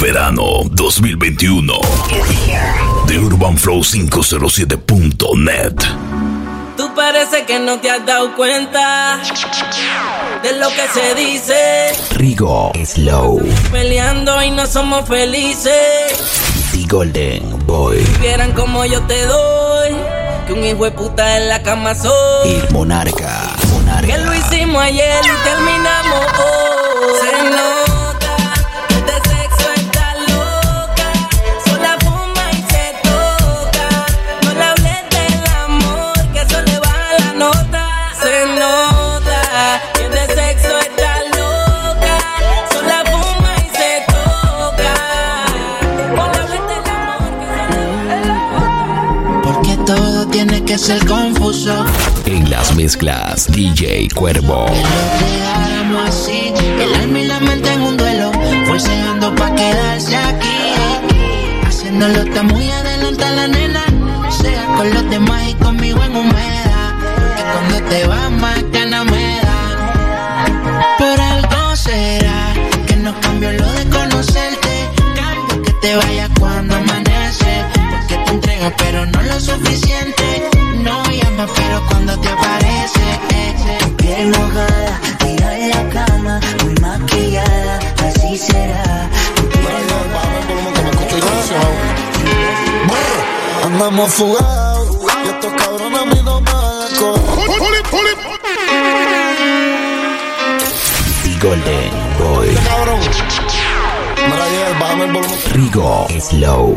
Verano 2021 de UrbanFlow507.net. Tú parece que no te has dado cuenta de lo que se dice. Rigo Slow. Peleando y no somos felices. The Golden Boy. Vieran como yo te doy. Que un hijo de puta en la cama soy. El Monarca. Monarca. Que lo hicimos ayer y terminamos hoy. Se nota tiene que ser confuso. En las mezclas, DJ Cuervo. Lo así. El alma y la mente en un duelo. Forceando pa' quedarse aquí. Haciéndolo está muy adelante la nena. Sea con los demás y conmigo en humedad. Que cuando te vas más ganas me da. Por algo será que no cambió lo de conocerte. Cambio que te vayas cuando amanece. Pero no lo suficiente. No llamas, pero cuando te aparece. eh, eh. piel mojada, tira en la cama, muy maquillada, así será. Tu piel Andamos fugados y estos cabrones a mí no me Golden Boy. Cabrón. Bájame el volumen. Rigo Slow.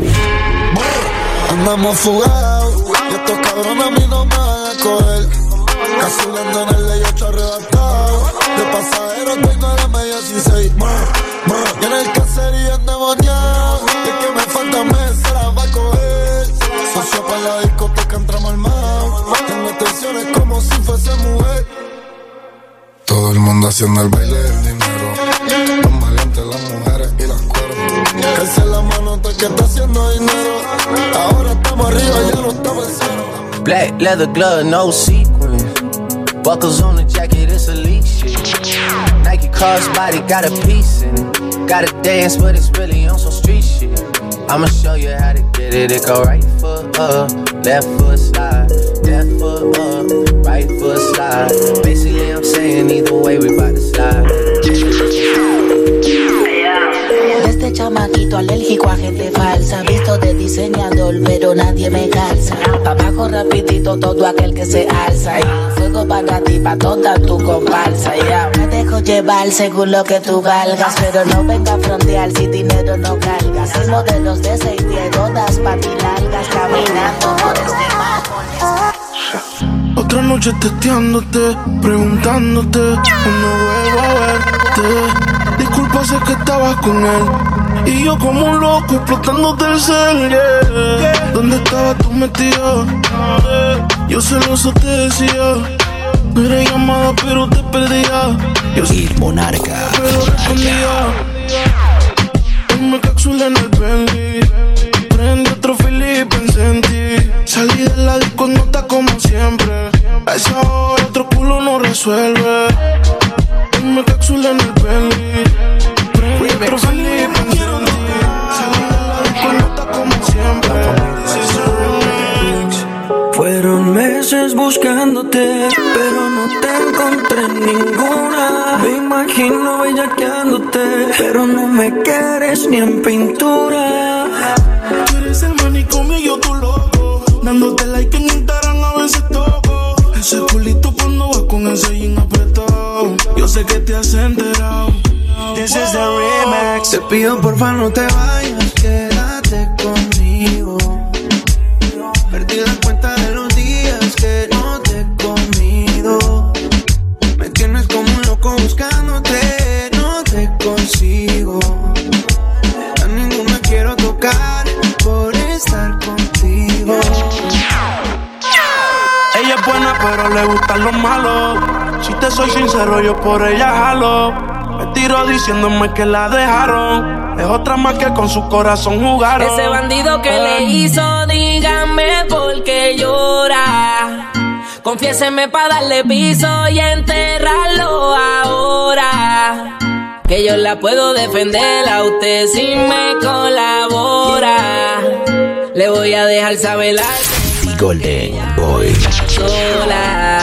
Andamos fugados y estos cabrones a mí no me van a coger. Casulando en el ley 8 arrebatado. De pasajero tengo la media sin seis. Y en el caserío endemoniado. Y es que me falta mes, se la va a coger. Socio para la discoteca entramos al mar. Tengo tensiones como si fuese mujer. Todo el mundo haciendo el baile Calce la mano de que está haciendo dinero. Ahora estamos arriba, ya no estamos en cero. Black leather glove, no sequins. Buckles on the jacket, it's elite shit. Nike crossbody got a piece in it. Gotta dance, but it's really on some street shit. I'ma show you how to get it. It go right foot up, left foot slide, left foot up, right foot slide. Basically, I'm saying either way, we bout to slide. Chamaquito alérgico a gente falsa, visto de diseñador, pero nadie me calza. Abajo rapidito todo aquel que se alza. Y fuego para ti, pa' toda tu comparsa. Ya me dejo llevar según lo que tú valgas, pero no venga a frontear si dinero no cargas. Hay modelos de seis todas patilargas, caminando por este. Otra noche testeándote, preguntándote cuando vuelvo a verte. Disculpa, sé que estabas con él. Y yo como un loco explotándote el cel, yeah. ¿Dónde estabas tú metido? Yo celoso te decía. No era llamada, pero te perdía. Yo El Monarca. pero respondía. Ponme cápsula en el Bentley. Prende otro pensé en ti. Salí de la disco, no está como siempre. A esa hora otro culo no resuelve. Ponme cápsula en el Bentley. Ti. Como siempre. Fueron meses buscándote, pero no te encontré ninguna. Me imagino bellaqueándote, pero no me quieres ni en pintura. Tú eres el manicomio y yo tu loco. Dándote like en Instagram a veces toco. Ese culito cuando vas con ese jean apretado. Yo sé que te has enterado. This is the remix. Te pido porfa no te vayas, quédate conmigo. Perdí la cuenta de los días que no te he comido. Me tienes como un loco buscándote, no te consigo. A ninguna quiero tocar por estar contigo. Ella es buena, pero le gustan los malos. Si te soy sincero, yo por ella jalo. Me tiro diciéndome que la dejaron. Es otra más que con su corazón jugaron. Ese bandido que le hizo, díganme por qué llora. Confiéseme para darle piso y enterrarlo ahora. que yo la puedo defender a usted si me colabora. Le voy a dejar saber la The Golden Boy. sola.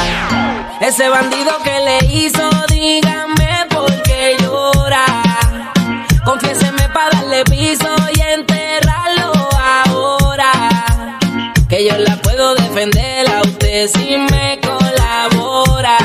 Ese bandido que le hizo, llora. Confiéseme para darle piso y enterrarlo ahora. Que yo la puedo defender a usted si me colabora.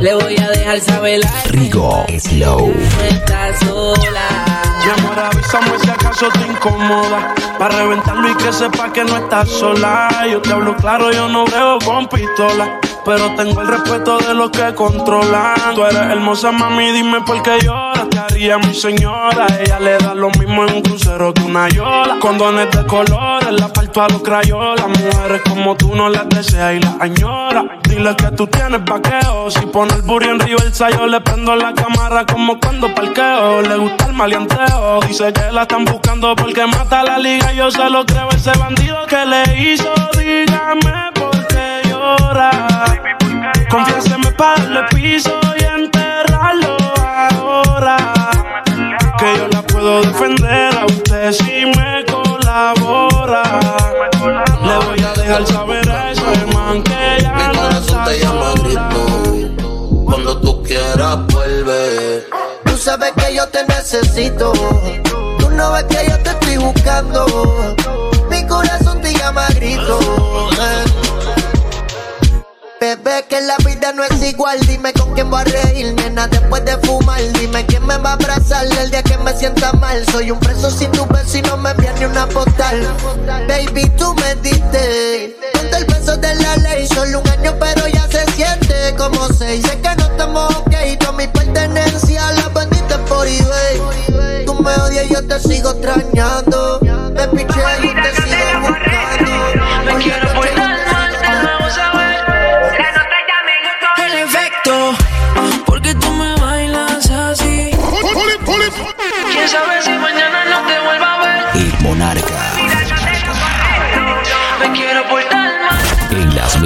Le voy a dejar saber la Rigo Slow. está sola. Mi amor, avísame si acaso te incomoda. Para reventarlo y que sepa que no estás sola. Yo te hablo claro, yo no veo con pistola. Pero tengo el respeto de los que controlan. Tú eres hermosa, mami, dime por qué lloras. Te haría mi señora. Ella le da lo mismo en un crucero que una yola. Condones de colores, la parto a los crayolas. Mujeres como tú no las deseas y las añora. Dile que tú tienes vaqueo. Si pone el burro en reversa, yo le prendo la cámara como cuando parqueo. Le gusta el maleanteo. Dice que la están buscando porque mata la liga. Yo se lo creo ese bandido que le hizo. Dígame por qué llora. Confiéseme para darle piso y enterrarlo ahora. Que yo la puedo defender a usted si me colabora. Le voy a dejar saber a ese man que ya Mi corazón te llama grito. Cuando tú quieras, vuelve. Tú sabes que yo te necesito. Tú no ves que yo te estoy buscando. Mi corazón te llama grito. Bebé, que la vida no es igual. Dime con quién voy a reír, nena, después de fumar. Dime quién me va a abrazar el día que me sienta mal. Soy un preso sin tu beso y no me envías ni una postal. Baby, tú me diste. Ponte el peso de la ley. Solo un año, pero ya se siente como seis. Sé que no estamos ok. Toda mi pertenencia la vendiste por eBay. Tú me odias y yo te sigo extrañando. Me piché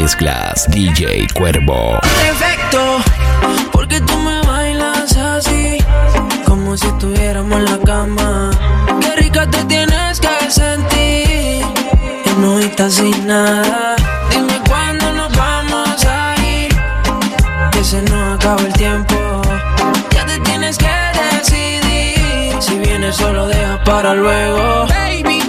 mezclas, DJ Cuervo. Perfecto, porque tú me bailas así, como si estuviéramos en la cama. Qué rica te tienes que sentir, y no sin nada. Dime cuándo nos vamos a ir, que se nos acaba el tiempo. Ya te tienes que decidir, si vienes solo deja para luego. Baby,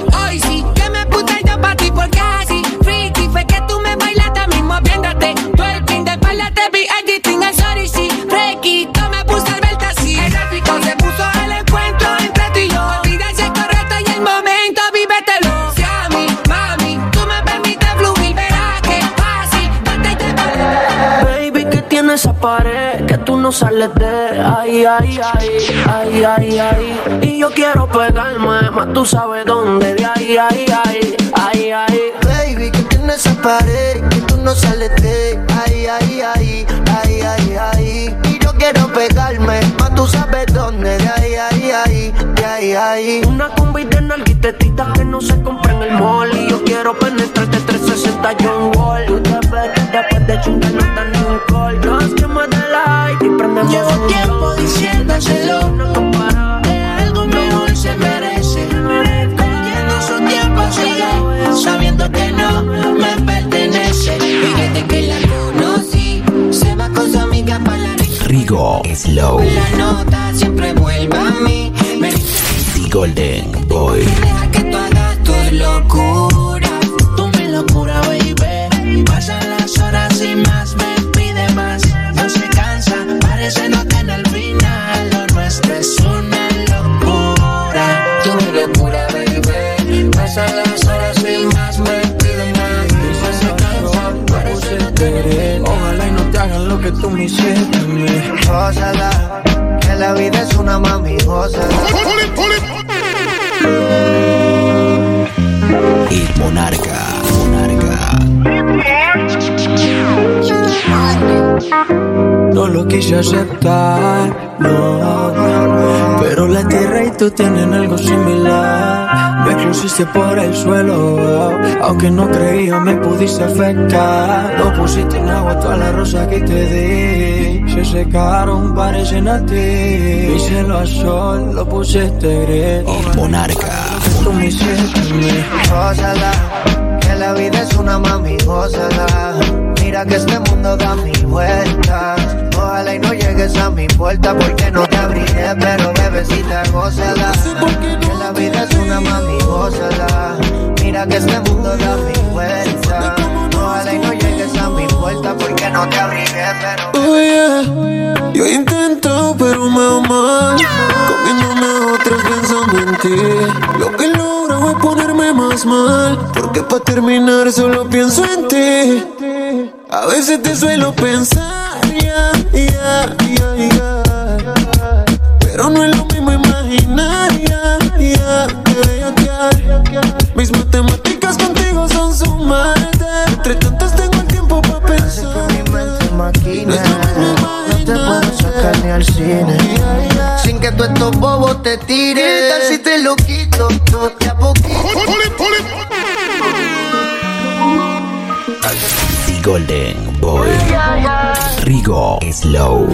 Tú me puse al verte así. El épico se puso el encuentro entre tú y yo. Olvida ese correcto y el momento, vívetelo. Si a mí, mami, tú me permites fluir Verás que fácil, date y te Baby, que tiene esa pared que tú no sales de. Ahí, ahí, ahí, ahí, ahí, ahí. Y yo quiero pegarme, más tú sabes dónde, de ahí, ahí, ahí, ahí, ahí. Baby, que tienes esa pared, que tú no sales de. Ahí, ahí, ahí, ahí, ahí, ahí. Quiero pegarme, más tú sabes dónde, de ahí, ahí, ahí, de ahí, ahí. Una combi de nalguitetitas que no se compra en el mall. Y yo quiero penetrarte 360 John Wall. Tú te ves que después de chungar no está ni un call. Nos quema de light y prendemos Llevo un tiempo blog. diciéndoselo. No. Que algo mejor se merece. Perdiendo su tiempo sigue sabiendo que no me pertenece. Fíjate que la conocí Se va con su amiga para la Rigo Slow. La nota siempre vuelve a mí Me The Golden Boy. deja que tú hagas tus locuras Tú mi locura, baby. Pasan las horas y más me pide más. No se cansa, parece no tener final. Lo nuestro es una locura. Tú mi locura, baby Pasan las horas y más me pide más. No se cansa, parece no tener Ojalá y no te hagan lo que tú me hiciste. Gózala, que la vida es una mami, gózala. El Monarca. Monarca. No lo quise aceptar, no. Pero la tierra y tú tienen algo similar. Me pusiste por el suelo, aunque no creía me pudiste afectar. No pusiste en agua todas las rosas que te di. Se secaron, parecen a ti. Mi cielo a sol, lo pusiste gris. El monarca. Tú me hiciste que la vida es una mami, gózala. Mira que este mundo da mil vueltas. Ojalá y no llegues a mi puerta porque no te abriré, pero bebecita, gózala. Que la vida es una mami, gózala. Mira que este mundo da mil vueltas. Ojalá y no llegues a mi puerta porque no te abriré, pero... Oh yeah, yo intento pero me va mal Comiéndome a otras pensando en ti. Lo que logro es ponerme más mal. Porque para terminar solo pienso en ti. A veces te suelo pensar, ya, ya, ya, ya. Pero no es lo mismo imaginar, ya, ya, ya, Mis Golden Boy. Rigo Slow.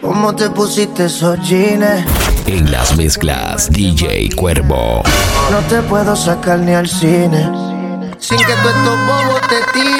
¿Cómo te pusiste esos jeans? En las mezclas, DJ Cuervo. No te puedo sacar ni al cine. Sin que tú estos bobos te tiren.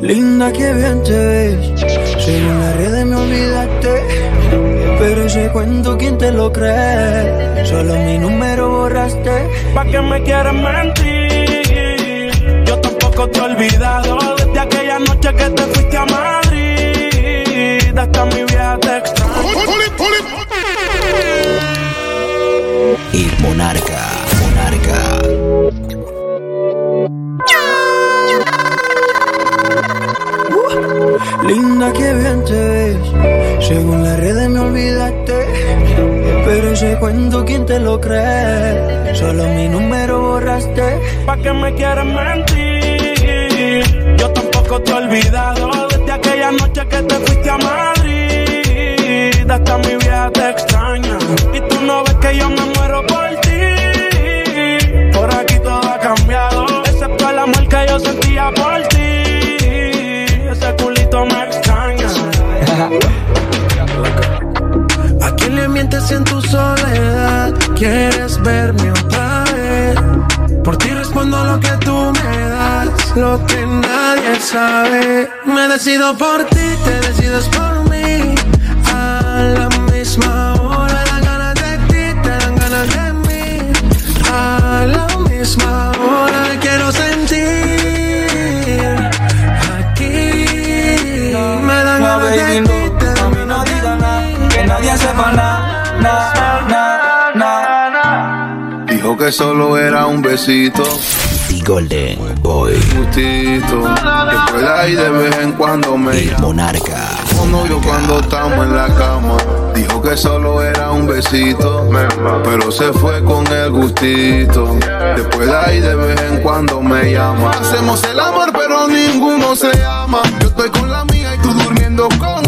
Linda que bien te ves Según las redes me olvidaste Pero ese cuento quién te lo cree Solo mi número borraste ¿Pa' qué me quieres mentir? Yo tampoco te he olvidado desde aquella noche que te fuiste a Madrid. Hasta mi vieja te extraña. El monarca. Monarca. Linda que bien te ves Según las redes me olvidaste Pero ese cuento quién te lo cree Solo mi número borraste ¿Pa' qué me quieres mentir? Yo tampoco te he olvidado desde aquella noche que te fuiste a Madrid. Hasta mi vieja te extraña. Y tú no ves que yo me muero por ti. Por aquí todo ha cambiado, excepto el amor que yo sentía por ti. Culito me extraña. ¿A quién le mientes en tu soledad? ¿Quieres verme otra vez? Por ti respondo lo que tú me das, lo que nadie sabe. Me decido por ti, te decides por mí. A la No, a mí no diga nada, que nadie sepa nada, nada, nada, nada. Dijo que solo era un besito, The Golden Boy. gustito. Que pueda ir de vez en cuando me El llama. monarca. Como novio cuando estamos en la cama. Dijo que solo era un besito, pero se fue con el gustito. Después de ahí de vez en cuando me llama. Hacemos el amor, pero ninguno se ama. Yo estoy con la mía y tú durmiendo con.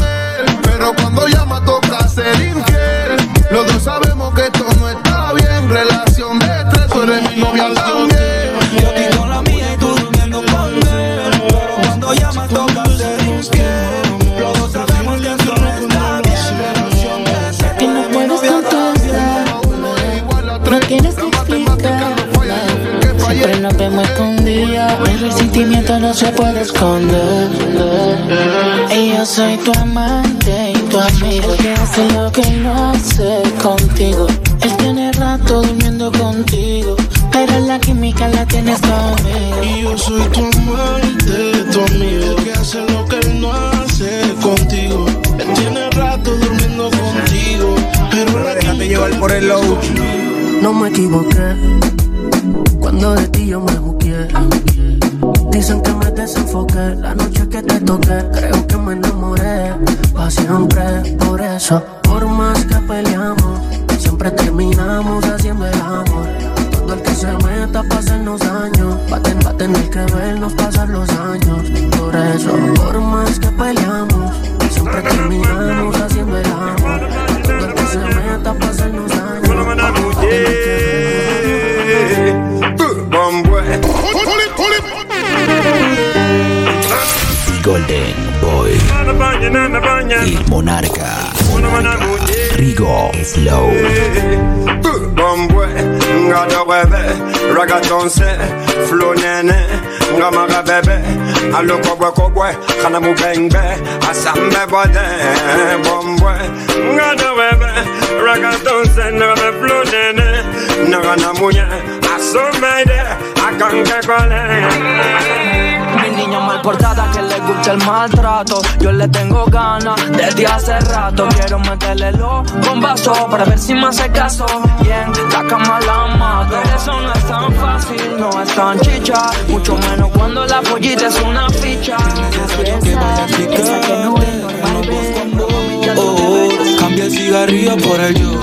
Pero cuando llama toca ser infiel. Los dos sabemos que esto no está bien. Relación de tres, tú eres mi novia también. Yo estoy con la mía y tú durmiendo con él. Pero cuando llamas toca ser infiel. Los dos sabemos que esto no está bien. Relación de ser Que no puedes contestar, no tienes que explicar. Siempre nos vemos escondidas. Mi resentimiento no se puede esconder. Y yo soy tu amante tu amigo. Que hace lo que no hace contigo. Él tiene rato durmiendo contigo. Pero la química la tienes conmigo. Y yo soy tu amante, tu amigo. Que hace lo que él no hace contigo. Él tiene rato durmiendo contigo. Pero la Déjate llevar por el low. No me equivoqué cuando de ti yo me busqué. Dicen que me desenfoqué la noche que te toqué. Creo que me enamoré pa' siempre. Por eso, Rigo. Slow. Bambwe, ngada webe, ragaton se, flow nene, ngamaga bebe, alo kobwe kogwe kana mubengbe, asambe bode, bambwe, ngada webe, ragaton se, ngame flow nene, ngana munye, asombe de, akanke kole. Mi niña mal portada que le gusta el maltrato. Yo le tengo ganas desde hace rato. Quiero meterle los bombazos para ver si me hace caso. Bien, la cama la mato. Pero eso no es tan fácil, no es tan chicha. Mucho menos cuando la pollita es una ficha. Oh, cambia el cigarrillo por el yo.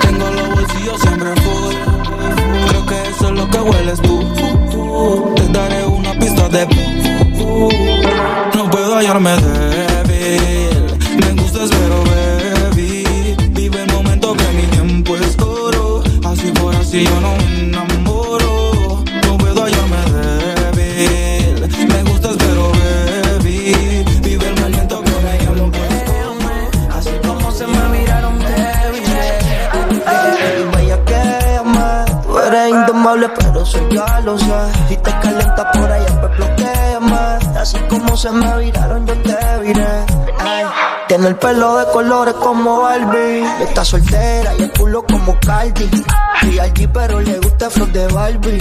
Tengo los bolsillos siempre full. Creo que eso es lo que hueles tú. Te daré de No puedo hallarme débil. Me gustas pero se me viraron, yo te viré. Ay, tiene el pelo de colores como Barbie. Está soltera y el culo como Cardi. Y allí, pero le gusta flor de Barbie.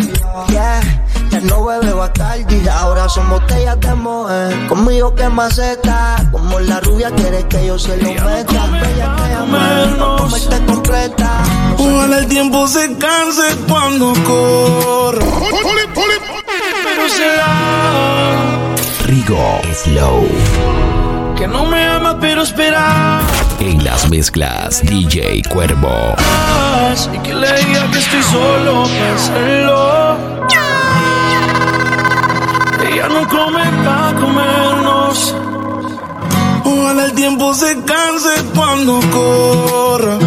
Yeah, ya no bebe Bacardi. Ahora son botellas de Moe. Conmigo que maceta. Como la rubia quiere que yo se lo meta. Bella que amar, pa' comerte completa. Ojalá el tiempo se canse cuando corra. Pero será Rigo Slow. que no me amas, pero espera. En las mezclas DJ Cuervo. Y que le diga que estoy solo, pensarlo. Ella no come para comernos. Ojalá el tiempo se canse cuando corra.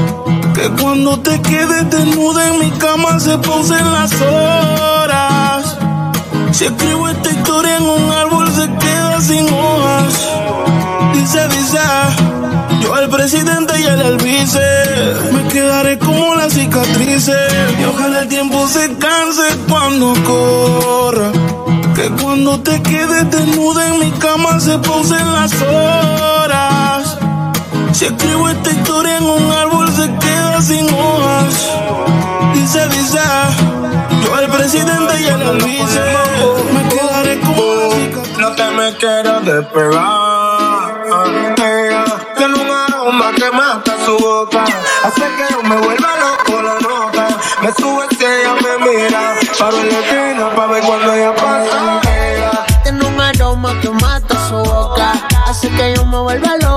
Que cuando te quedes desnuda en mi cama se pausen las horas. Si escribo esta historia en un árbol se queda sin hojas. Dice, dice, yo el presidente y el vice. Me quedaré como las cicatrices. Y ojalá el tiempo se canse cuando corra. Que cuando te quedes desnuda en mi cama se pausen las horas. Si escribo esta historia en un árbol se queda sin hojas. Dice, dice, presidente y él el vice. Me quedaré como. No te me quieras despegar. Tiene un aroma que mata su boca. Hace que yo me vuelva loco la nota. Me sube si ella me mira. Paro en la esquina pa' ver cuando ella pasa. Tiene un aroma que mata su boca. Hace que yo me vuelva loco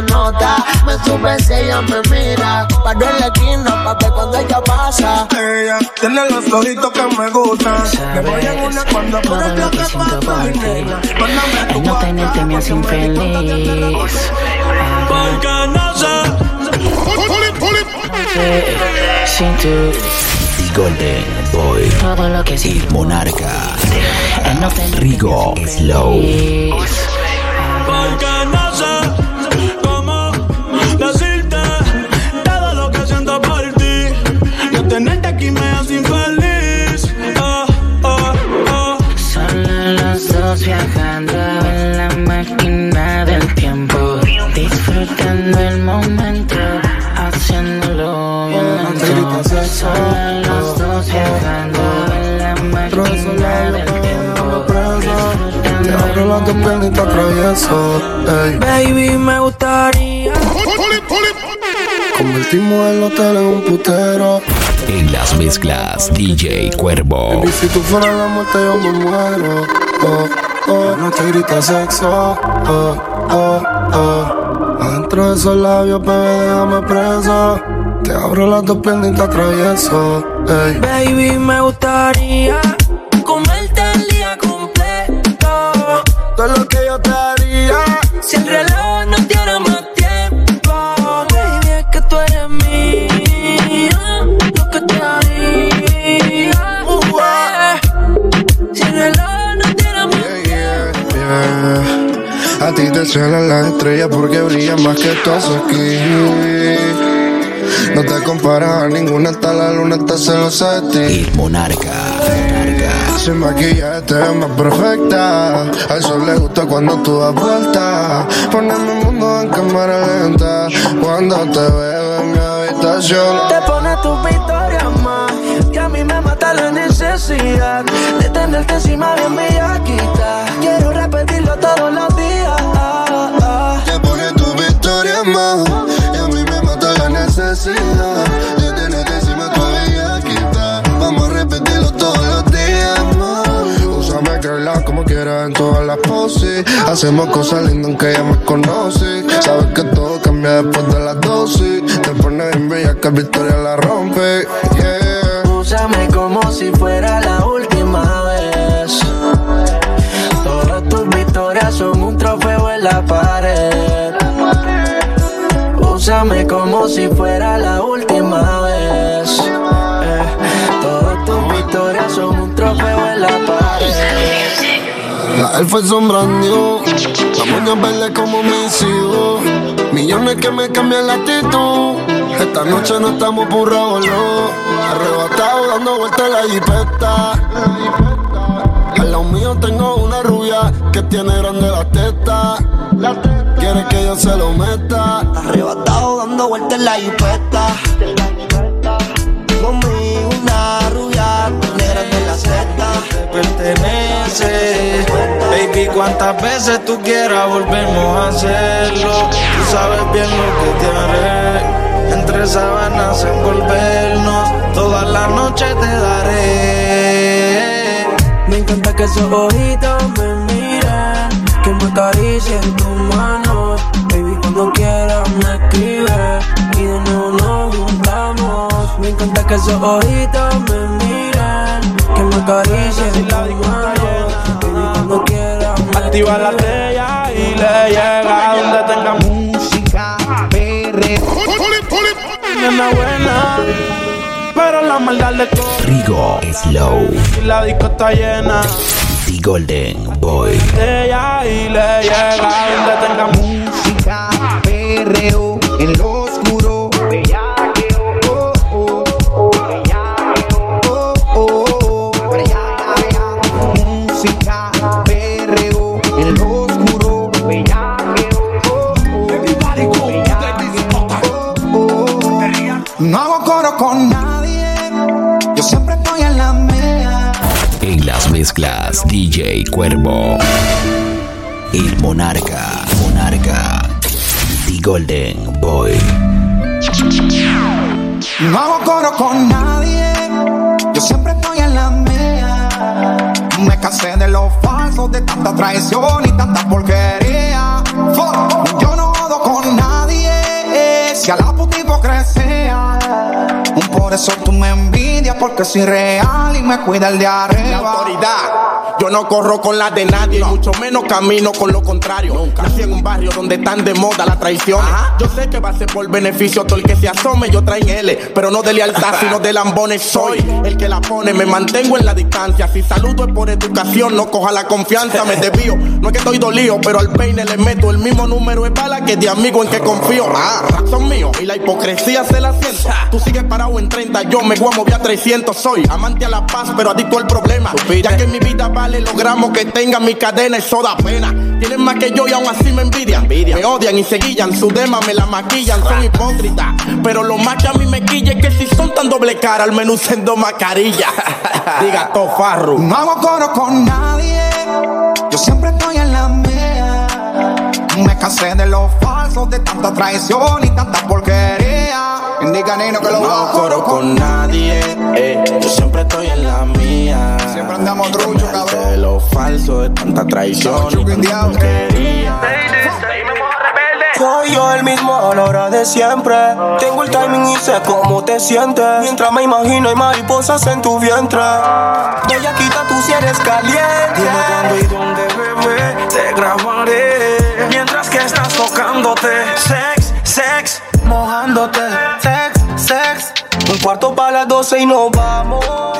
la nota. Me sube si ella me mira. Paro en la esquina pa' ver cuando ella pasa. Ella tiene los ojitos que me gustan. Me voy en una cuando por el bloque pasa. Mándame El no tenerte me hace infeliz. Porque no sé. Sin tú, Golden Boy. todo lo que sí. Monarca. Rigo Slow. Tenerte aquí me hace infeliz. Oh, oh, oh. Solo los dos viajando en la máquina del tiempo. Disfrutando el momento, haciéndolo bien lento. Solo los dos viajando en la máquina del tiempo. Te abro la ventana y te atravieso. Baby, me gustaría. Convertimos el hotel en un putero. En las mezclas DJ Cuervo. Y si tú fueras la muerte, yo me muero. Oh, oh, no te grita sexo. Oh, oh, oh. Adentro de esos labios, bebé, déjame preso. Te abro las dos piernas y te atravieso. Ey. Baby, me gustaría Las estrellas porque brillan más que todas aquí. No te comparas a ninguna, hasta la luna está celosa de ti. El Monarca. Sin maquillaje te ves más perfecta. Al sol le gusta cuando tú das vuelta. Poneme el mundo en cámara lenta. Cuando te veo en mi habitación. Te pone tu victoria más. A mí me mata la necesidad de tenerte encima bien bellaquita. Quiero repetirlo todos los días. Te pone tu victoria más. Y a mí me mata la necesidad de tenerte encima tu bellaquita. Vamos a repetirlo todos los días más. Úsame, girl, como quieras en todas las poses. Hacemos cosas lindas aunque ya me conoce. Sabes que todo cambia después de las dosis. Te pones bien bella que Victoria la rompe. Como si fuera la última vez. Todas tus victorias son un trofeo en la pared. Úsame como si fuera la última vez. Eh, todas tus victorias son un trofeo en la pared. La elfa son brand new. La moña verde como mis hijos. Millones que me cambian la actitud. Esta noche no estamos burrados, no. Arrebatado dando vueltas en la jipeta. Al lado mío tengo una rubia que tiene grande la teta. Quiere que yo se lo meta. Arrebatado dando vueltas en la jipeta. Conmigo una rubia negra de la seta. pertenece. Baby, cuántas veces tú quieras volvemos a hacerlo. Tú sabes bien lo que te haré. Entre sábanas envolvernos, toda la noche te daré. Me encanta que esos ojitos me miren, que me acaricien tus manos. Baby, cuando quieras me escribes y de nuevo nos juntamos. Me encanta que esos ojitos me miren, que me acaricien tus manos. Baby, cuando quieras me Activa la estrella y le llega donde tenga Buena, pero la maldad le coge Rigo Slow. y la disco está llena. The Golden Boy. Ella y le llega donde tenga música. Perreo en lo mezclas DJ Cuervo. El Monarca. Monarca. The Golden Boy. No hago coro con nadie, yo siempre estoy en la mía. Me cansé de lo falso, de tanta traición y tanta porquería. Yo no jodo con nadie, si a la puta hipocresía. Por eso tú me envidias, porque soy real y me cuida el de arriba. La autoridad. Yo no corro con la de nadie, mucho menos camino con lo contrario. Nací en un barrio donde están de moda las traiciones. Yo sé que va a ser por beneficio todo el que se asome. Yo traen L, pero no de lealtad, sino de lambones. Soy el que la pone, me mantengo en la distancia. Si saludo es por educación, no coja la confianza, me desvío. No es que estoy dolido, pero al peine le meto el mismo número de bala que de amigo en que confío. Ah, son míos y la hipocresía se la sienta. Tú sigues parado entre 30, yo me voy a mover a 300. Soy amante a la paz, pero adicto al problema. Ya que mi vida vale los gramos que tenga mi cadena, eso da pena. Tienen más que yo y aún así me envidian. Me odian y se guillan, su dema me la maquillan, son hipócritas. Pero lo más que a mí me quilla es que si son tan doble cara, al menos en dos mascarillas. Diga tofarro. No hago coro con nadie, yo siempre estoy en la mía. Me cansé de los falsos, de tanta traición y tanta porquería. Indica Nino que lo No hago coro con nadie, eh, yo siempre estoy en la mía. Siempre andamos trucho, cabrón. De los falsos, de tanta traición. Soy yo el mismo a la hora de siempre. Tengo el timing y sé cómo te sientes. Mientras me imagino hay mariposas en tu vientre. Bellaquita, tú si eres caliente. Dime cuándo y dónde, bebé, te grabaré. Mientras que estás tocándote, sex, sex, mojándote, sex, sex. Un cuarto para las 12 y nos vamos.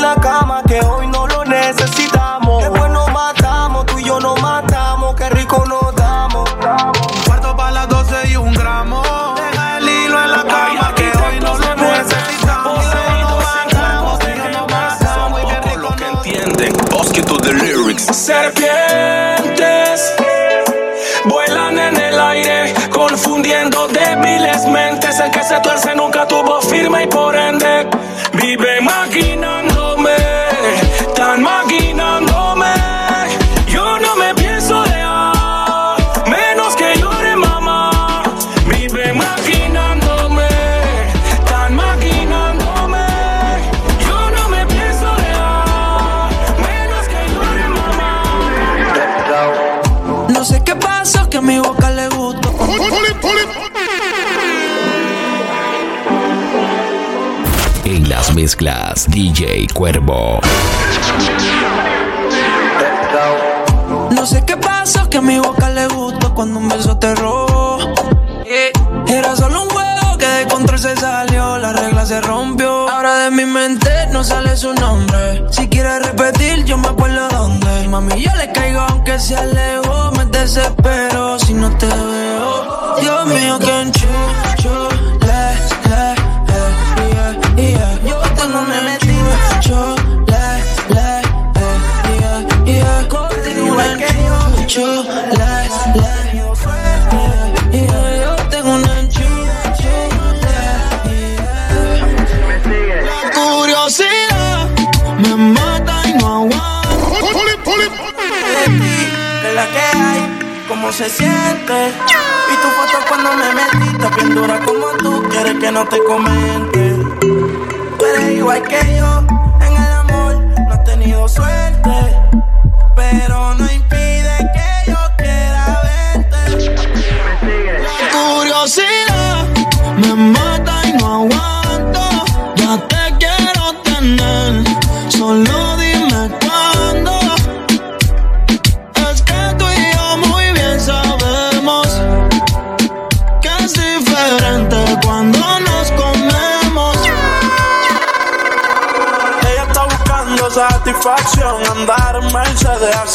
La cama que hoy no lo necesitamos. Después nos matamos, tú y yo nos matamos. Qué rico nos damos. Un cuarto para las 12 y un gramo. Deja el hilo en la cama que hoy no lo necesitamos. Lo que entienden. Bosquito de lyrics. Serpientes vuelan en el aire, confundiendo débiles mentes. El que se tuerce nunca tuvo firme y por ende vive maquinándome, mezclas, DJ Cuervo. No sé qué pasó, que a mi boca le gustó cuando un beso te robó. Eh, Era solo un juego que de control se salió, la regla se rompió. Ahora de mi mente no sale su nombre. Si quieres repetir, yo me acuerdo dónde. Mami, yo le caigo aunque sea lejos, me desespero si no te veo. Dios mío, que enchucho, el que yo, La curiosidad me mata y no de la que hay, cómo se siente. Y tu foto cuando me metiste, bien como tú, quieres que no te comente. Eres igual que suerte. Pero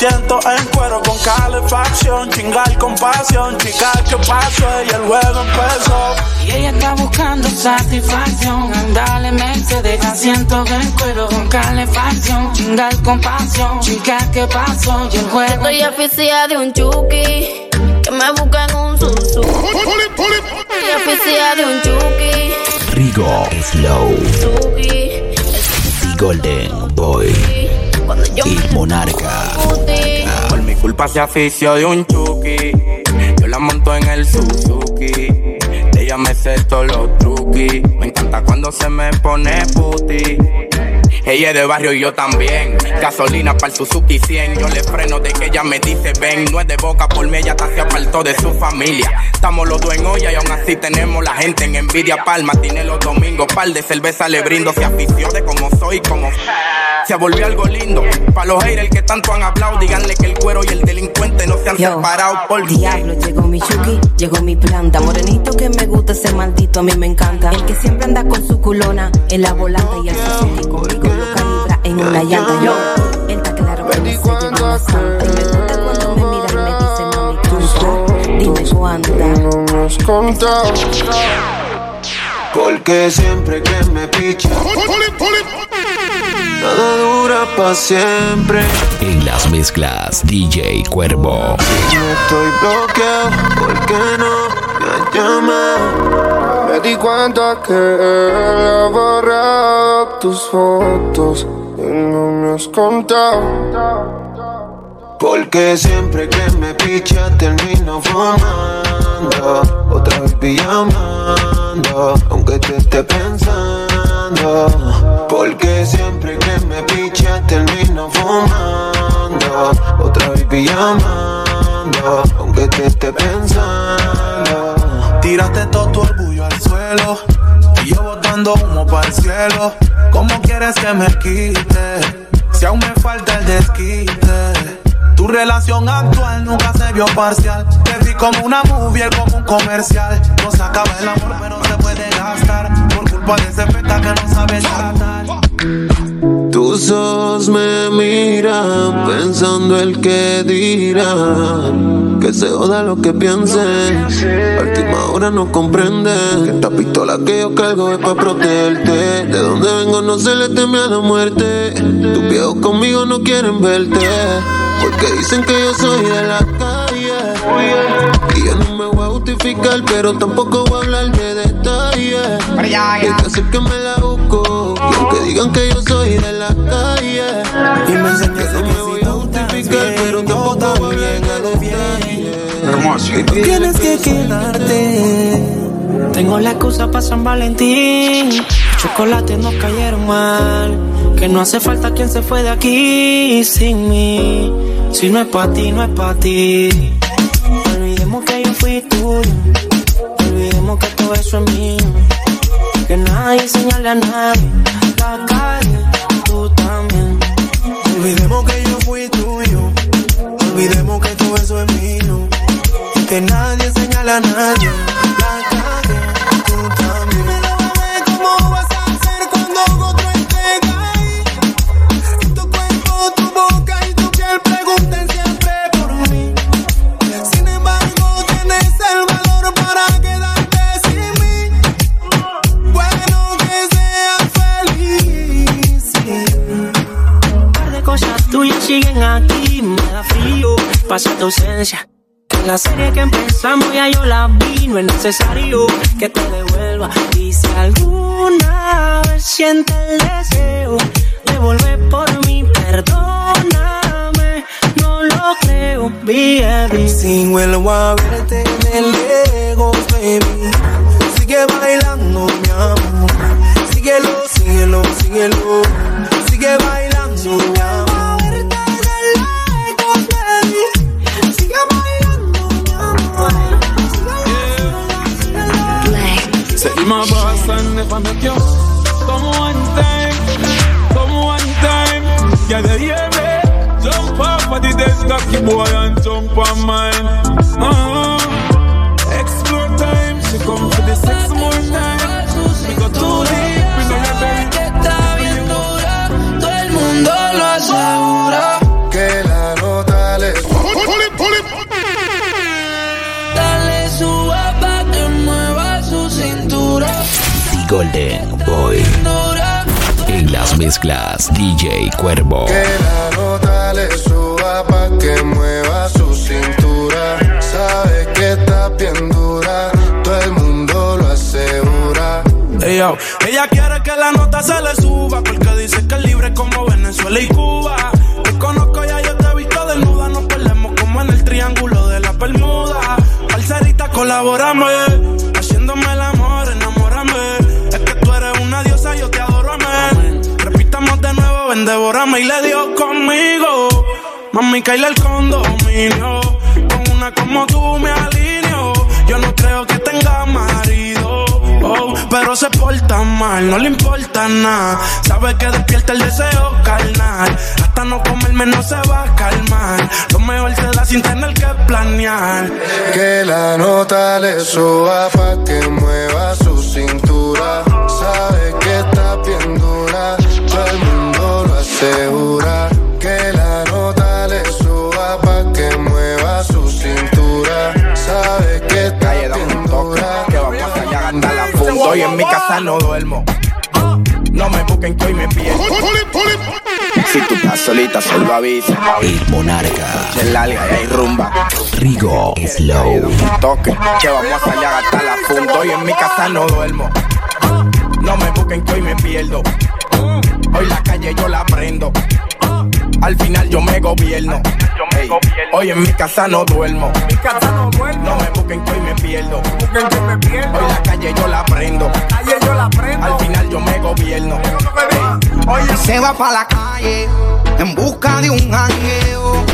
asiento en cuero con calefacción, chingar con pasión, chicar que pasó y el juego empezó. Y ella está buscando satisfacción, andale Mercedes, asiento en cuero con calefacción, chingar con pasión, chica que pasó y el juego Estoy oficial de un chuki que me busca en un susu. Estoy oficial de un chuki. Rigo Slow. Chuki. The Boy. El Monarca. Por mi culpa se afició de un chuki. Yo la monto en el Suzuki. De ella me sé todos los truquis. Me encanta cuando se me pone puti. Ella es de barrio y yo también. Gasolina para el Suzuki 100. Yo le freno de que ella me dice ven. No es de boca por mí, ella hasta se apartó de su familia. Estamos los dos en olla y aún así tenemos la gente en envidia. Palma, tiene los domingos. Par de cerveza le brindo. Se afició de como soy, como. Se volvió algo lindo. Pa' los haters que tanto han hablado, díganle que el cuero y el delincuente no se han Yo, separado por Diablo, llegó mi chuki, llegó mi planta. Morenito que me gusta ese maldito, a mí me encanta. El que siempre anda con su culona en la volante y el Suzuki conmigo lo calibra en una llanta. Yo, él está claro que me se lleva la santa. Y me gusta cuando me mira y me dice, mami, tú dime cuánta. Porque siempre que me picha, nada dura para siempre. En las mezclas, DJ Cuervo. Si no estoy bloqueado, ¿por qué no me has llamado? Me di cuenta que él ha borrado tus fotos y no me has contado. Porque siempre que me picha termino fumando Otra vez pijamando Aunque te esté pensando Porque siempre que me picha termino fumando Otra vez pijamando Aunque te esté pensando Tiraste todo tu orgullo al suelo Y yo botando humo para el cielo ¿Cómo quieres que me quite? Si aún me falta el desquite tu relación actual nunca se vio parcial. Te vi como una movie, como un comercial. No se acaba el amor, pero se puede gastar. Ese peta que no sabes tratar. Tus ojos me miran pensando el que dirán. Que se joda lo que piensen. A última hora no comprenden. Que esta pistola que yo cargo es para protegerte. De donde vengo no se le teme a la muerte. Tus viejos conmigo no quieren verte. Porque dicen que yo soy de la calle. Y yo no me voy a justificar, pero tampoco voy a hablar de detalles. Hay que que me la busco. Y aunque digan que yo soy de la calle. Y me enseñas no me voy a justificar, pero tampoco voy a hablar de detalles. Tienes que quedarte. Tengo la excusa para San Valentín. Los chocolates nos cayeron mal. Que no hace falta quien se fue de aquí sin mí. Si no es para ti, no es para ti. Olvidemos que yo fui tuyo. Olvidemos que todo eso es mío. Que nadie señale a nadie. La calle, tú también. Olvidemos que yo fui tuyo. Olvidemos que todo eso es mío. Que nadie señala a nadie. Tu ausencia. La serie que empezamos ya yo la vi. No es necesario que te devuelva. Y si alguna vez sientes el deseo de volver por mí, perdóname. No lo creo, baby. Si vuelvo a verte de lejos, baby. Sigue bailando, mi amor. Síguelo, síguelo, síguelo. Sigue bailando, mi amor. Make you Come one time, come one time hear Jump off of the desk, and jump on mine. Explore time, she come for the sex more time todo el mundo lo asegura. Golden Boy. En las mezclas, DJ Cuervo. Que la nota le suba pa' que mueva su cintura. Sabe que está bien dura, todo el mundo lo asegura. Ey, yo, Ella quiere que la nota se le suba porque dice que es libre como Venezuela y Cuba. Te conozco ya, yo te he visto desnuda. Nos perdemos como en el triángulo de la Bermuda. Parcerita, colaborame. Haciéndome el devórame y le dio conmigo. Mami, caíle el condominio. Con una como tú me alineo. Yo no creo que tenga marido. Oh, pero se porta mal, no le importa nada. Sabe que despierta el deseo carnal. Hasta no comerme no se va a calmar. Lo mejor se da sin tener que planear. Que la nota le suba pa' que mueva su cintura. Sabe que asegura. Que la nota le suba pa' que mueva su cintura. Sabe que está bien dura. Que vamos allá a andar la punto Hoy en mi casa no duermo. No me busquen que hoy me pierdo. Si tú estás solita, solo avisa. El Monarca. Se larga y hay rumba. Rigo Slow. Toque, que vamos a salir a gastar la funda. Hoy en mi casa no duermo. No me busquen que hoy me pierdo. Hoy la calle yo la prendo. Al final yo me gobierno. Ey, hoy en mi casa no duermo. No me busquen que hoy me pierdo. Hoy la calle yo la prendo. Al final yo me gobierno. Hoy se va pa' la calle en busca de un jangueo.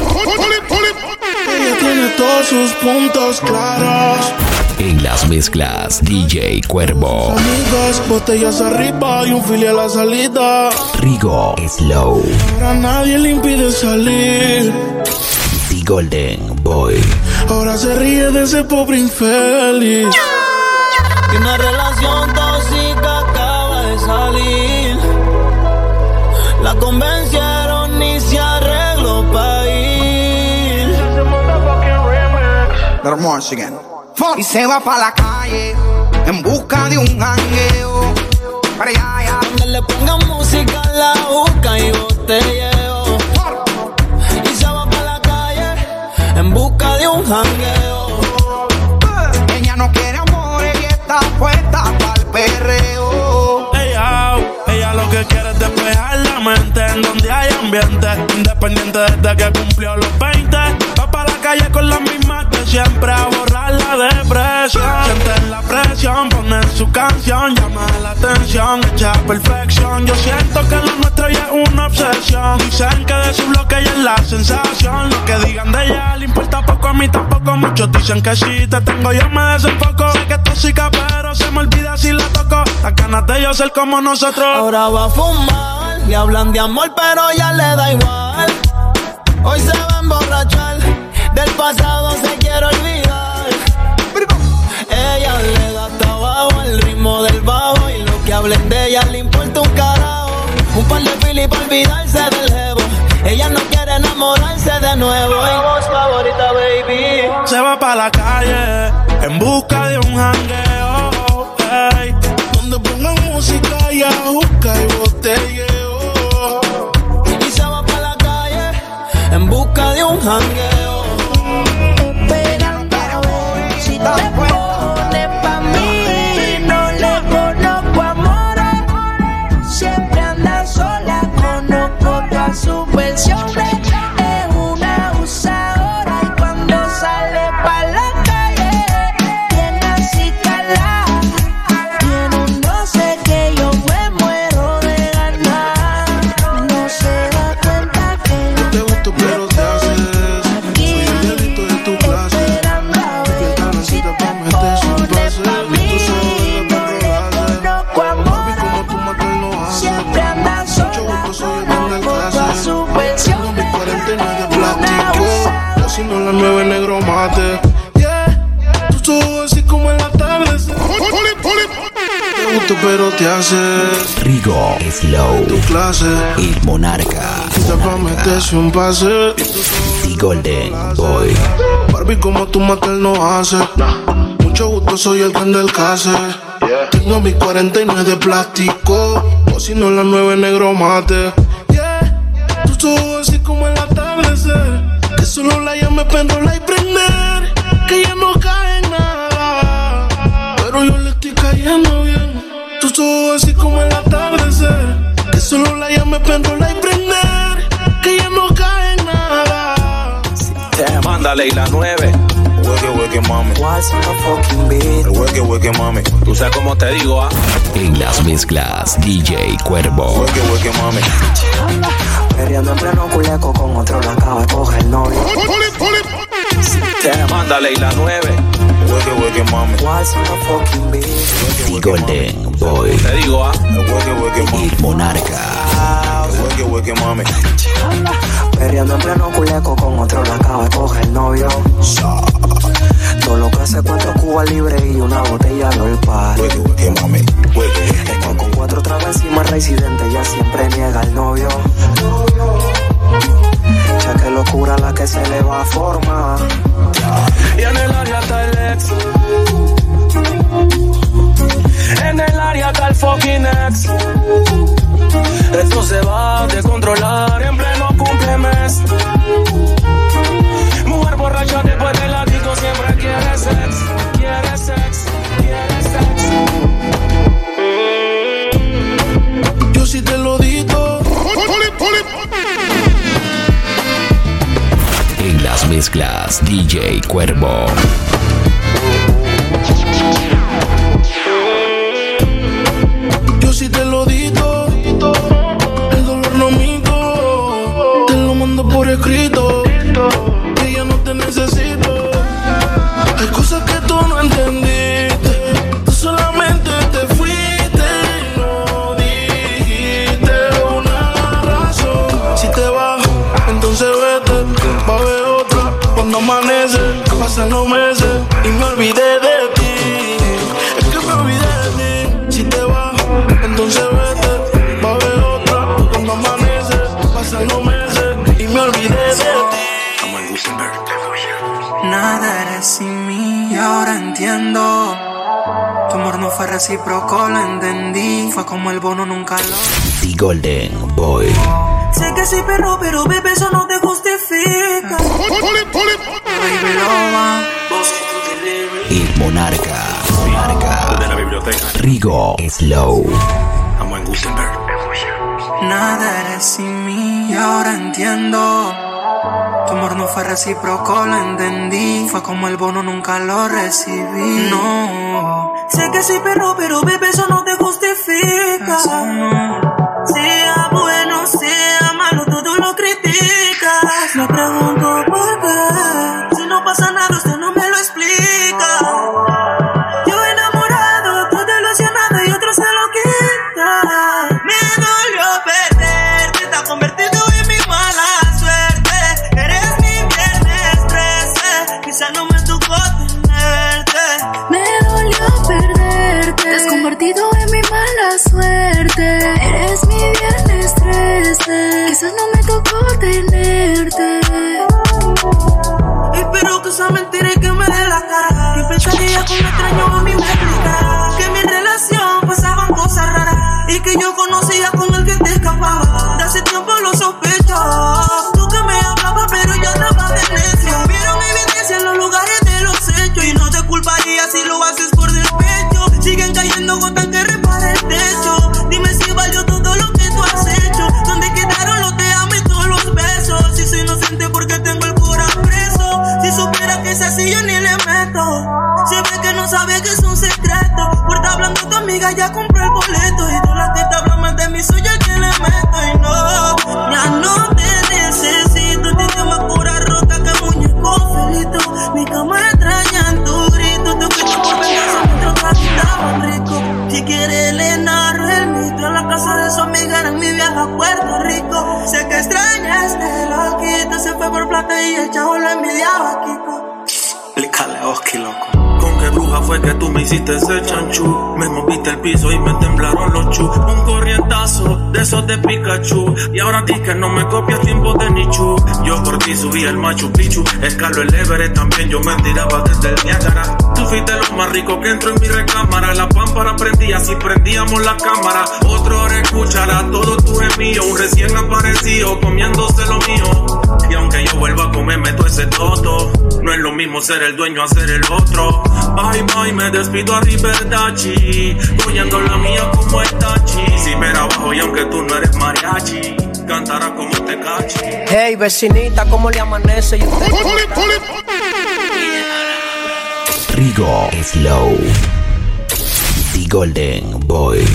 Ella tiene todos sus puntos claros. En las mezclas, DJ Cuervo. Amigas, botellas arriba y un fili a la salida. Rigo Slow. Ahora nadie le impide salir. The Golden Boy. Ahora se ríe de ese pobre infeliz. Y una relación tóxica acaba de salir. La convencieron Little. Y se va pa' la calle en busca de un jangueo. Para allá, allá. Donde le pongan música, la busca y botelleo. Y se va pa' la calle en busca de un jangueo. Ella no quiere amores y está puesta pa'l perreo. Ella, ella lo que quiere es despejar la mente en donde hay ambiente. Independiente desde que cumplió los 20. Va para la calle con mismas de siempre a borrar la depresión. Sienten la presión, ponen su canción, llama la atención, echa perfección. Yo siento que lo nuestro ya es una obsesión. Dicen que de su bloque ella es la sensación. Lo que digan de ella le importa poco, a mí tampoco. Muchos dicen que si te tengo yo me desenfoco. Sé que es tóxica, pero se me olvida si la toco. Las ganas de yo ser como nosotros. Ahora va a fumar, le hablan de amor, pero ya le da igual. Hoy se va a emborrachar, del pasado se quiere olvidar. Ella le da hasta abajo al ritmo del bajo y lo que hablen de ella le importa un carajo. Un par de fili para olvidarse del jevo. Ella no quiere enamorarse de nuevo. Y voz favorita, baby. Se va para la calle en busca de un jangueo. donde pongan música y ajuca y botelleo. Y se va para la calle en busca de un jangueo. Pero te haces. Rigo Slow. Tu clase. El Monarca. Te un pase. The Golden Boy. Barbie, como tú matas no hace. Mucho gusto, soy el gran del case. Tengo mi 49 de plástico. O si no, la 9 negro mate. Yeah. Tú así como el atardecer. Que solo la llame pendola y prender. Que ya no cae en nada. Pero yo le estoy cayendo bien. Tú sos así como el atardecer. Que solo la llame pendola y prender. Que ya no cae en nada. Mándale y la 9. Hueque, hueque, mami. El hueque, hueque, mami. Tú sabes cómo te digo, ah. En las mezclas, DJ Cuervo. Hueque, hueque, mami. Perreando en pleno culeco con otro la acaba de coger novio. Mándale y la 9. Hueque, hueque, mami. The Golden Boy. Te digo, ah. El hueque, hueque, mami. El Monarca. Hueque, hueque, mami. Perreando en pleno culeco con otro la acaba de coger el novio. Todo lo que hace cuatro cubas libres y una botella de olpar. Hueque, hueque, mami. Hueque, hueque, Esto con cuatro trabas encima residente ya siempre niega el novio. Ya que locura la que se le va a formar. Y en el área está el ex. En el área está el fucking ex. Esto se va a descontrolar en pleno cumplemes. Mujer borracha después del ladito siempre quiere sex, quiere sex, quiere sex. Yo sí te lo digo. Mezclas DJ Cuervo. Recíproco, lo entendí. Fue como el bono nunca lo. The Golden Boy. Sé que soy perro, pero bebé, eso no te justifica. El Monarca. Monarca. De la biblioteca. Rigo Slow. Amo en Gutenberg. Nada eres sin mí y ahora entiendo. Tu amor no fue recíproco, lo entendí. Fue como el bono, nunca lo recibí. No. Sé que soy perro, pero bebé, eso no te justifica. Explícale a Oski, loco. ¿Con qué bruja fue que tú me hiciste ese chanchú? Me moviste el piso y me temblaron los chu. Un corrientazo de esos de Pikachu. Y ahora di que no me copias tiempo de Nichu. Yo por ti subí el Machu Picchu. Escalo el Everest también, yo me tiraba desde el Niágara. Tú fuiste lo más rico que entró en mi recámara. La pámpara prendía si prendíamos la cámara. Otro hora escuchará todo tu gemío. Un recién aparecido comiéndose lo mío. Y aunque yo vuelva a comerme todo ese toto, no es lo mismo ser el dueño a ser el otro. Bye bye, me despido a Riverdachi. Cogiendo la mía como el tachi. Si me abajo y aunque tú no eres mariachi, cantará como te cachi. Hey, vecinita, ¿cómo le amanece? Rigo Slow. The Golden Boy.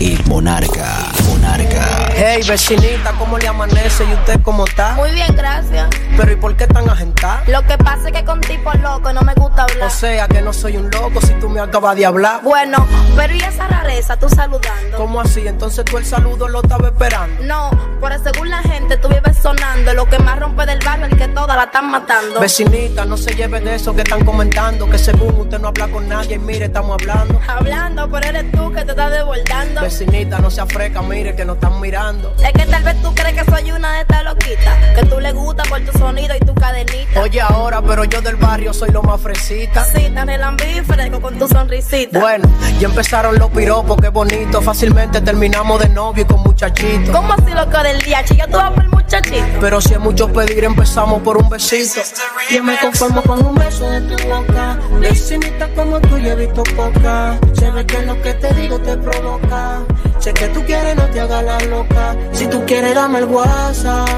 El Monarca. Monarca. Hey, vecinita, ¿cómo le amanece? ¿Y usted cómo está? Muy bien, gracias. Pero ¿y por qué tan agentada? Lo que pasa es que con tipo loco no me gusta hablar. O sea, que no soy un loco si tú me acabas de hablar. Bueno, pero ¿y esa rareza tú saludando? ¿Cómo así? Entonces tú el saludo lo estaba esperando. No, pero según la gente tú vives sonando. Lo que más rompe del barrio es que todas la están matando. Vecinita, no se lleve de eso que están comentando. Que según usted no habla con nadie, mire, estamos hablando. Hablando, pero eres tú que te estás desbordando. Vecinita, no se afreca, mire, que nos están mirando. Es que tal vez tú crees que soy una de estas loquitas. Que tú le gusta por tu sonido y tu cadenita. Oye, ahora, pero yo del barrio soy lo más fresita. Sí, tan relambífrego con tu sonrisita. Bueno, ya empezaron los piropos, qué bonito. Fácilmente terminamos de novio y con muchachito. ¿Cómo así loco del día? Chica, tú vas por el muchachito. Pero si es mucho pedir, empezamos por un besito. Yo me conformo con un beso de tu boca. Vecinita como tú, yo he visto poca. Se ve que lo que te digo te provoca. Sé que tú quieres, no te hagas la loca. Si tú quieres, dame el WhatsApp.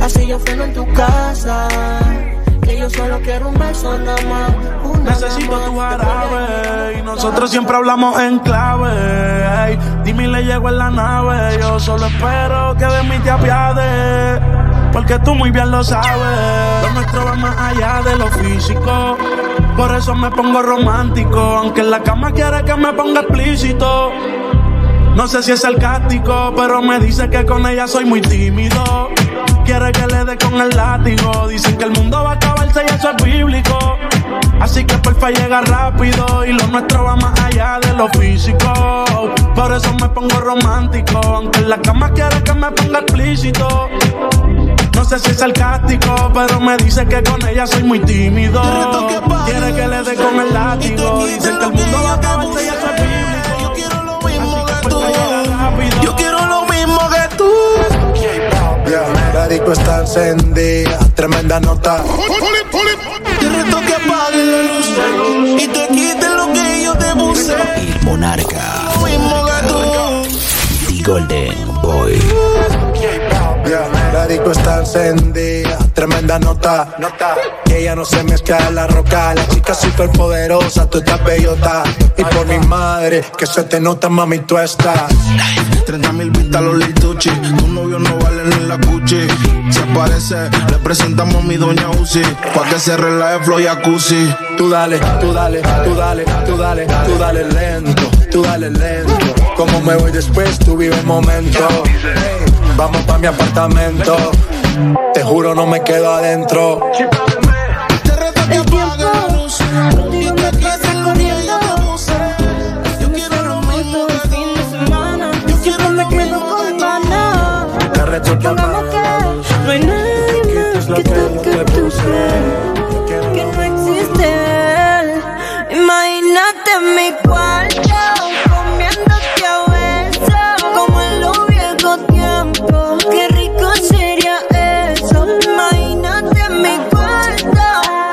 Así yo freno en tu casa. Que yo solo quiero un beso nada más. Una Necesito tu jarabe y nosotros siempre hablamos en clave. Dime le llego en la nave. Yo solo espero que de mí te apiades. Porque tú muy bien lo sabes. Lo nuestro va más allá de lo físico. Por eso me pongo romántico. Aunque en la cama quiere que me ponga explícito. No sé si es sarcástico, pero me dice que con ella soy muy tímido. Quiere que le dé con el látigo. Dicen que el mundo va a acabarse y eso es bíblico. Así que porfa llega rápido y lo nuestro va más allá de lo físico. Por eso me pongo romántico, aunque en la cama quiere que me ponga explícito. No sé si es sarcástico, pero me dice que con ella soy muy tímido. Quiere que le dé con el látigo. Dicen que el mundo va a acabarse y eso es bíblico. Disco está encendida, tremenda nota. Te reto que apagues la luz y te quites lo que yo te puse. El Monarca. The Golden Boy. La disco está encendida, tremenda nota. nota. Que ella no se mezcla en la roca. La chica super poderosa, tú estás bellota. Y por mi madre, que se te nota, mami, tú estás. 30 mil vistas los lituchi. Tu novio no ni la cuchi. Se aparece, le presentamos a mi doña Uzi. Pa' que se relaje flow jacuzzi. Tú dale, tú dale, tú dale, tú dale, tú dale lento, tú dale lento. Como me voy después, tú vive el momento. Vamos pa' mi apartamento. Te juro, no me quedo adentro. Te que. No hay nadie más que tú, que tú que no existe él. Imagínate en mi cuarto, comiéndote a besos, como en los viejos tiempos. Qué rico sería eso. Imagínate en mi cuarto,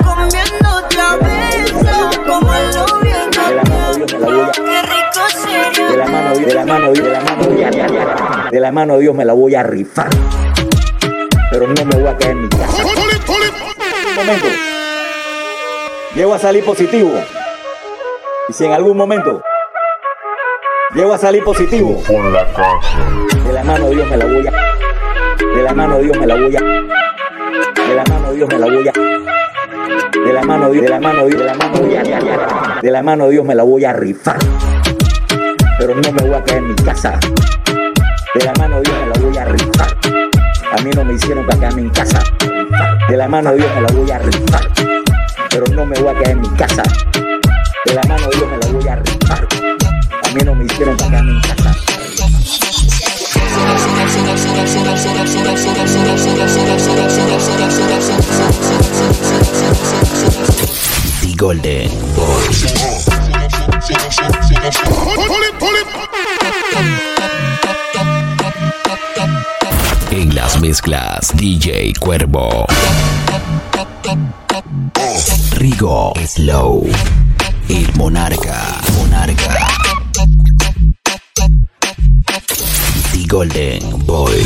comiéndote a besos, como en los viejos tiempos. Qué rico sería De la mano, de la mano, de la mano. De la mano de Dios me la voy a rifar. Pero no me voy a quedar en mi casa. Un momento. Llego a salir positivo. Y si en algún momento llego a salir positivo, Con la casa. de la mano de Dios me la voy a. De la mano de Dios me la voy a. De la mano de Dios me la voy a. De la mano de Dios, de la mano de de la mano de. De la mano de Dios me la voy a rifar. Pero no me voy a quedar en mi casa. De la mano de Dios me la voy a rifar. A mí no me hicieron para quedarme en casa. De la mano de Dios me la voy a rifar. Pero no me voy a quedar en mi casa. De la mano de Dios me la voy a rifar. A mí no me hicieron para quedarme en casa. Golden En las mezclas, DJ Cuervo. Rigo Slow. El Monarca. Monarca. The Golden Boy.